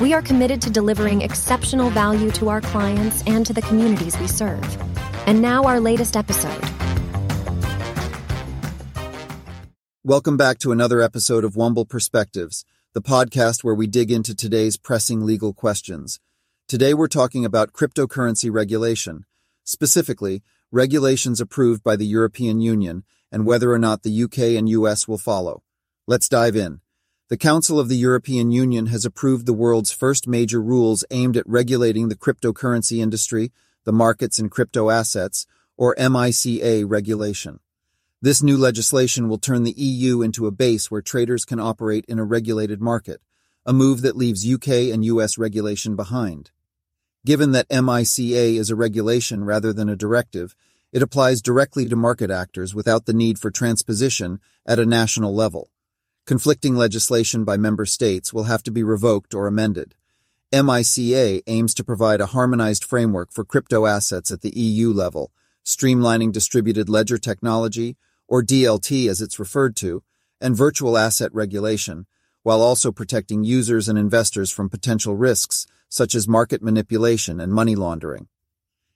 we are committed to delivering exceptional value to our clients and to the communities we serve. And now, our latest episode. Welcome back to another episode of Womble Perspectives, the podcast where we dig into today's pressing legal questions. Today, we're talking about cryptocurrency regulation, specifically, regulations approved by the European Union and whether or not the UK and US will follow. Let's dive in. The Council of the European Union has approved the world's first major rules aimed at regulating the cryptocurrency industry, the markets in crypto assets, or MICA regulation. This new legislation will turn the EU into a base where traders can operate in a regulated market, a move that leaves UK and US regulation behind. Given that MICA is a regulation rather than a directive, it applies directly to market actors without the need for transposition at a national level. Conflicting legislation by member states will have to be revoked or amended. MICA aims to provide a harmonized framework for crypto assets at the EU level, streamlining distributed ledger technology, or DLT as it's referred to, and virtual asset regulation, while also protecting users and investors from potential risks such as market manipulation and money laundering.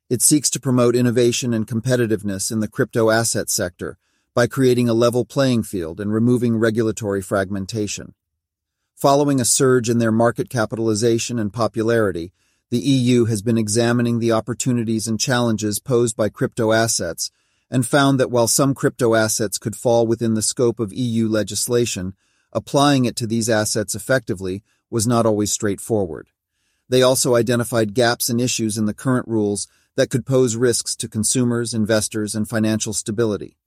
It seeks to promote innovation and competitiveness in the crypto asset sector by creating a level playing field and removing regulatory fragmentation. Following a surge in their market capitalization and popularity, the EU has been examining the opportunities and challenges posed by crypto assets and found that while some crypto assets could fall within the scope of EU legislation, applying it to these assets effectively was not always straightforward. They also identified gaps and issues in the current rules that could pose risks to consumers, investors, and financial stability.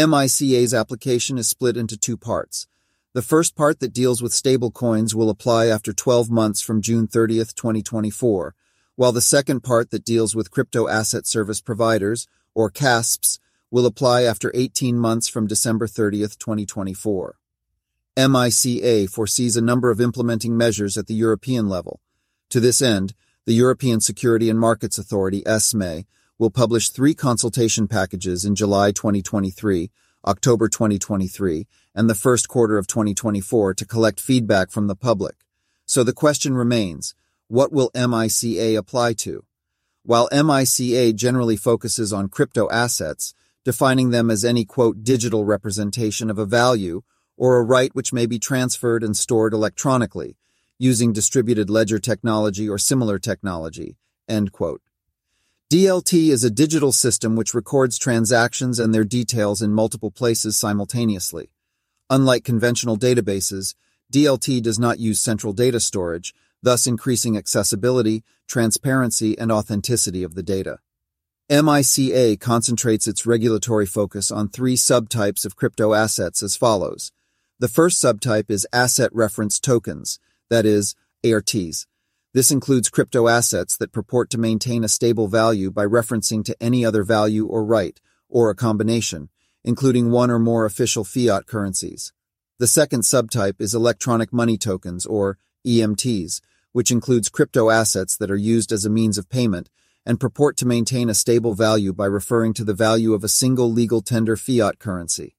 MICA's application is split into two parts. The first part that deals with stablecoins will apply after 12 months from June 30, 2024, while the second part that deals with crypto asset service providers, or CASPs, will apply after 18 months from December 30, 2024. MICA foresees a number of implementing measures at the European level. To this end, the European Security and Markets Authority, ESMA, will publish three consultation packages in July 2023, October 2023, and the first quarter of 2024 to collect feedback from the public. So the question remains, what will MICA apply to? While MICA generally focuses on crypto assets, defining them as any quote digital representation of a value or a right which may be transferred and stored electronically using distributed ledger technology or similar technology, end quote. DLT is a digital system which records transactions and their details in multiple places simultaneously. Unlike conventional databases, DLT does not use central data storage, thus increasing accessibility, transparency, and authenticity of the data. MICA concentrates its regulatory focus on three subtypes of crypto assets as follows. The first subtype is asset reference tokens, that is, ARTs. This includes crypto assets that purport to maintain a stable value by referencing to any other value or right, or a combination, including one or more official fiat currencies. The second subtype is electronic money tokens, or EMTs, which includes crypto assets that are used as a means of payment and purport to maintain a stable value by referring to the value of a single legal tender fiat currency.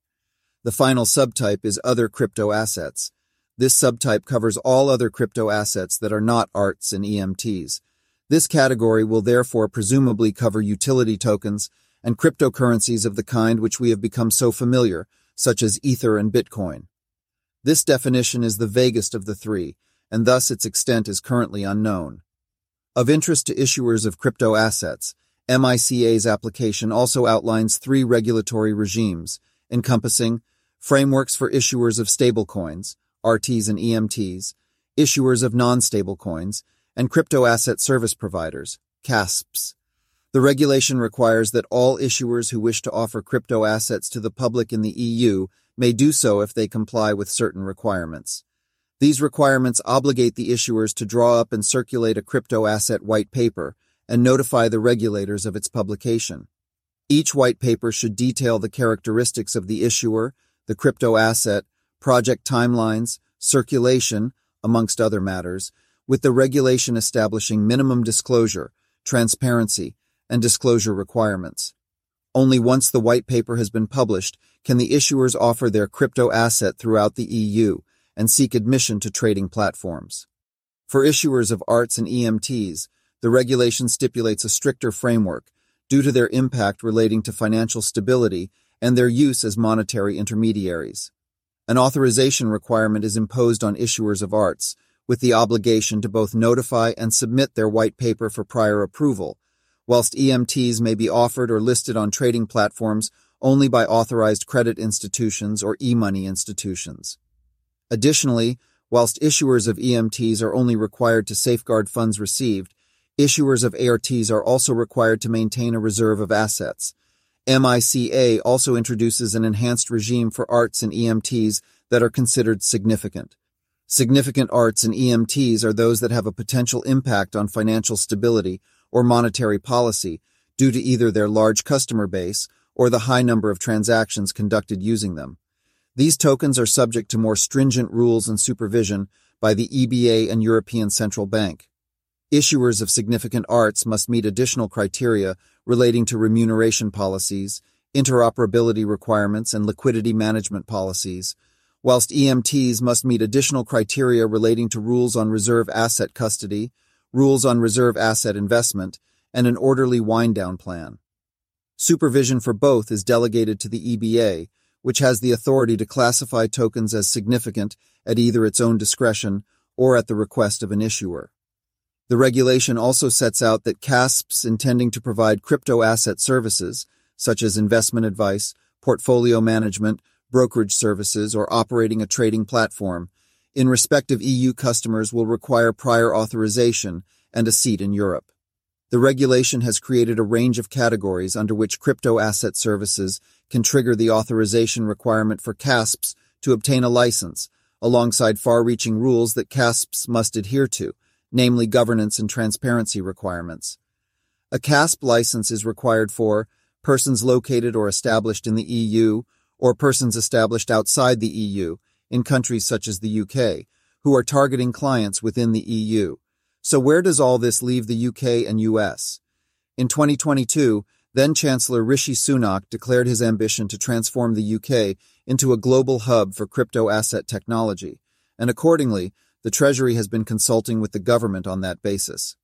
The final subtype is other crypto assets, this subtype covers all other crypto assets that are not ARTs and EMTs. This category will therefore presumably cover utility tokens and cryptocurrencies of the kind which we have become so familiar, such as Ether and Bitcoin. This definition is the vaguest of the three, and thus its extent is currently unknown. Of interest to issuers of crypto assets, MICA's application also outlines three regulatory regimes, encompassing frameworks for issuers of stablecoins, ARTs and EMTs, issuers of non-stable coins, and crypto asset service providers, CASPs. The regulation requires that all issuers who wish to offer crypto assets to the public in the EU may do so if they comply with certain requirements. These requirements obligate the issuers to draw up and circulate a crypto asset white paper, and notify the regulators of its publication. Each white paper should detail the characteristics of the issuer, the crypto asset, project timelines, circulation, amongst other matters, with the regulation establishing minimum disclosure, transparency, and disclosure requirements. Only once the white paper has been published can the issuers offer their crypto asset throughout the EU and seek admission to trading platforms. For issuers of ARTs and EMTs, the regulation stipulates a stricter framework due to their impact relating to financial stability and their use as monetary intermediaries. An authorization requirement is imposed on issuers of ARTs, with the obligation to both notify and submit their white paper for prior approval, whilst EMTs may be offered or listed on trading platforms only by authorized credit institutions or e-money institutions. Additionally, whilst issuers of EMTs are only required to safeguard funds received, issuers of ARTs are also required to maintain a reserve of assets. MICA also introduces an enhanced regime for ARTs and EMTs that are considered significant. Significant ARTs and EMTs are those that have a potential impact on financial stability or monetary policy due to either their large customer base or the high number of transactions conducted using them. These tokens are subject to more stringent rules and supervision by the EBA and European Central Bank. Issuers of significant ARTs must meet additional criteria relating to remuneration policies, interoperability requirements, and liquidity management policies, whilst EMTs must meet additional criteria relating to rules on reserve asset custody, rules on reserve asset investment, and an orderly wind-down plan. Supervision for both is delegated to the EBA, which has the authority to classify tokens as significant at either its own discretion or at the request of an issuer. The regulation also sets out that CASPs intending to provide crypto asset services, such as investment advice, portfolio management, brokerage services, or operating a trading platform, in respective EU customers will require prior authorization and a seat in Europe. The regulation has created a range of categories under which crypto asset services can trigger the authorization requirement for CASPs to obtain a license, alongside far-reaching rules that CASPs must adhere to, namely governance and transparency requirements. A CASP license is required for persons located or established in the EU or persons established outside the EU in countries such as the UK, who are targeting clients within the EU. So where does all this leave the UK and US? In 2022, then Chancellor Rishi Sunak declared his ambition to transform the UK into a global hub for crypto asset technology, and accordingly, the Treasury has been consulting with the government on that basis.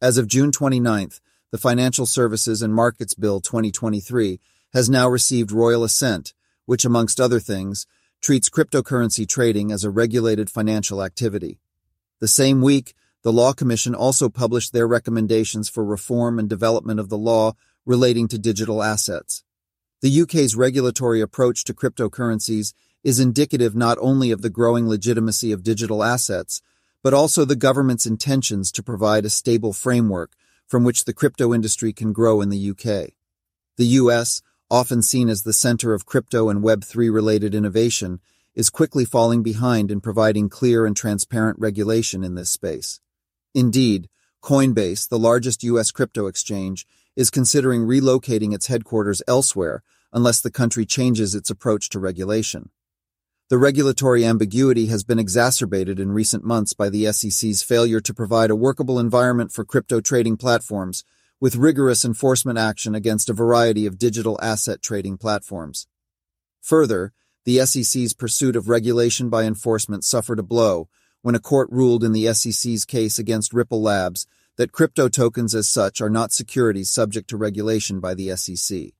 As of June 29th, the Financial Services and Markets Bill 2023 has now received royal assent, which, amongst other things, treats cryptocurrency trading as a regulated financial activity. The same week, the Law Commission also published their recommendations for reform and development of the law relating to digital assets. The UK's regulatory approach to cryptocurrencies is indicative not only of the growing legitimacy of digital assets, but also the government's intentions to provide a stable framework from which the crypto industry can grow in the UK. The US, often seen as the center of crypto and Web3 related innovation, is quickly falling behind in providing clear and transparent regulation in this space. Indeed, Coinbase, the largest U.S. crypto exchange, is considering relocating its headquarters elsewhere unless the country changes its approach to regulation. The regulatory ambiguity has been exacerbated in recent months by the SEC's failure to provide a workable environment for crypto trading platforms with rigorous enforcement action against a variety of digital asset trading platforms. Further, the SEC's pursuit of regulation by enforcement suffered a blow when a court ruled in the SEC's case against Ripple Labs that crypto tokens as such are not securities subject to regulation by the SEC.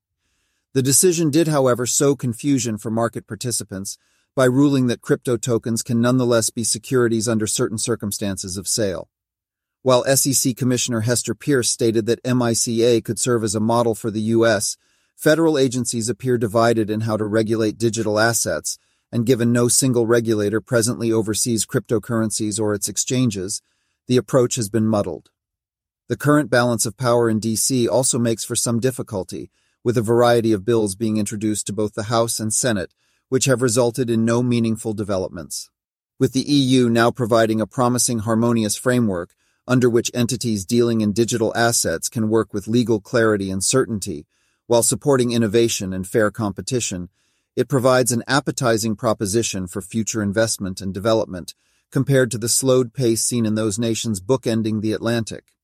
The decision did, however, sow confusion for market participants by ruling that crypto tokens can nonetheless be securities under certain circumstances of sale. While SEC Commissioner Hester Peirce stated that MICA could serve as a model for the U.S., federal agencies appear divided in how to regulate digital assets, and given no single regulator presently oversees cryptocurrencies or its exchanges, the approach has been muddled. The current balance of power in D.C. also makes for some difficulty, with a variety of bills being introduced to both the House and Senate, which have resulted in no meaningful developments. With the EU now providing a promising harmonious framework, under which entities dealing in digital assets can work with legal clarity and certainty, while supporting innovation and fair competition, it provides an appetizing proposition for future investment and development compared to the slowed pace seen in those nations bookending the Atlantic.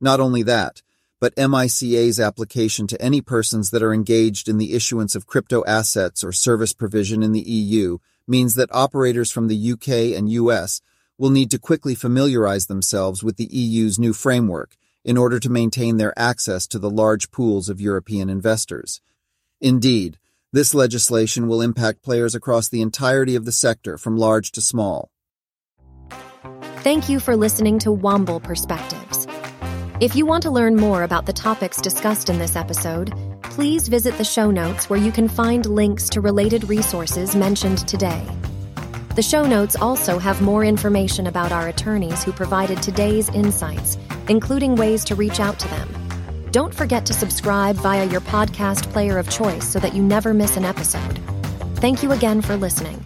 Not only that, but MICA's application to any persons that are engaged in the issuance of crypto assets or service provision in the EU means that operators from the UK and US will need to quickly familiarize themselves with the EU's new framework in order to maintain their access to the large pools of European investors. Indeed, this legislation will impact players across the entirety of the sector from large to small. Thank you for listening to Womble Perspectives. If you want to learn more about the topics discussed in this episode, please visit the show notes where you can find links to related resources mentioned today. The show notes also have more information about our attorneys who provided today's insights, including ways to reach out to them. Don't forget to subscribe via your podcast player of choice so that you never miss an episode. Thank you again for listening.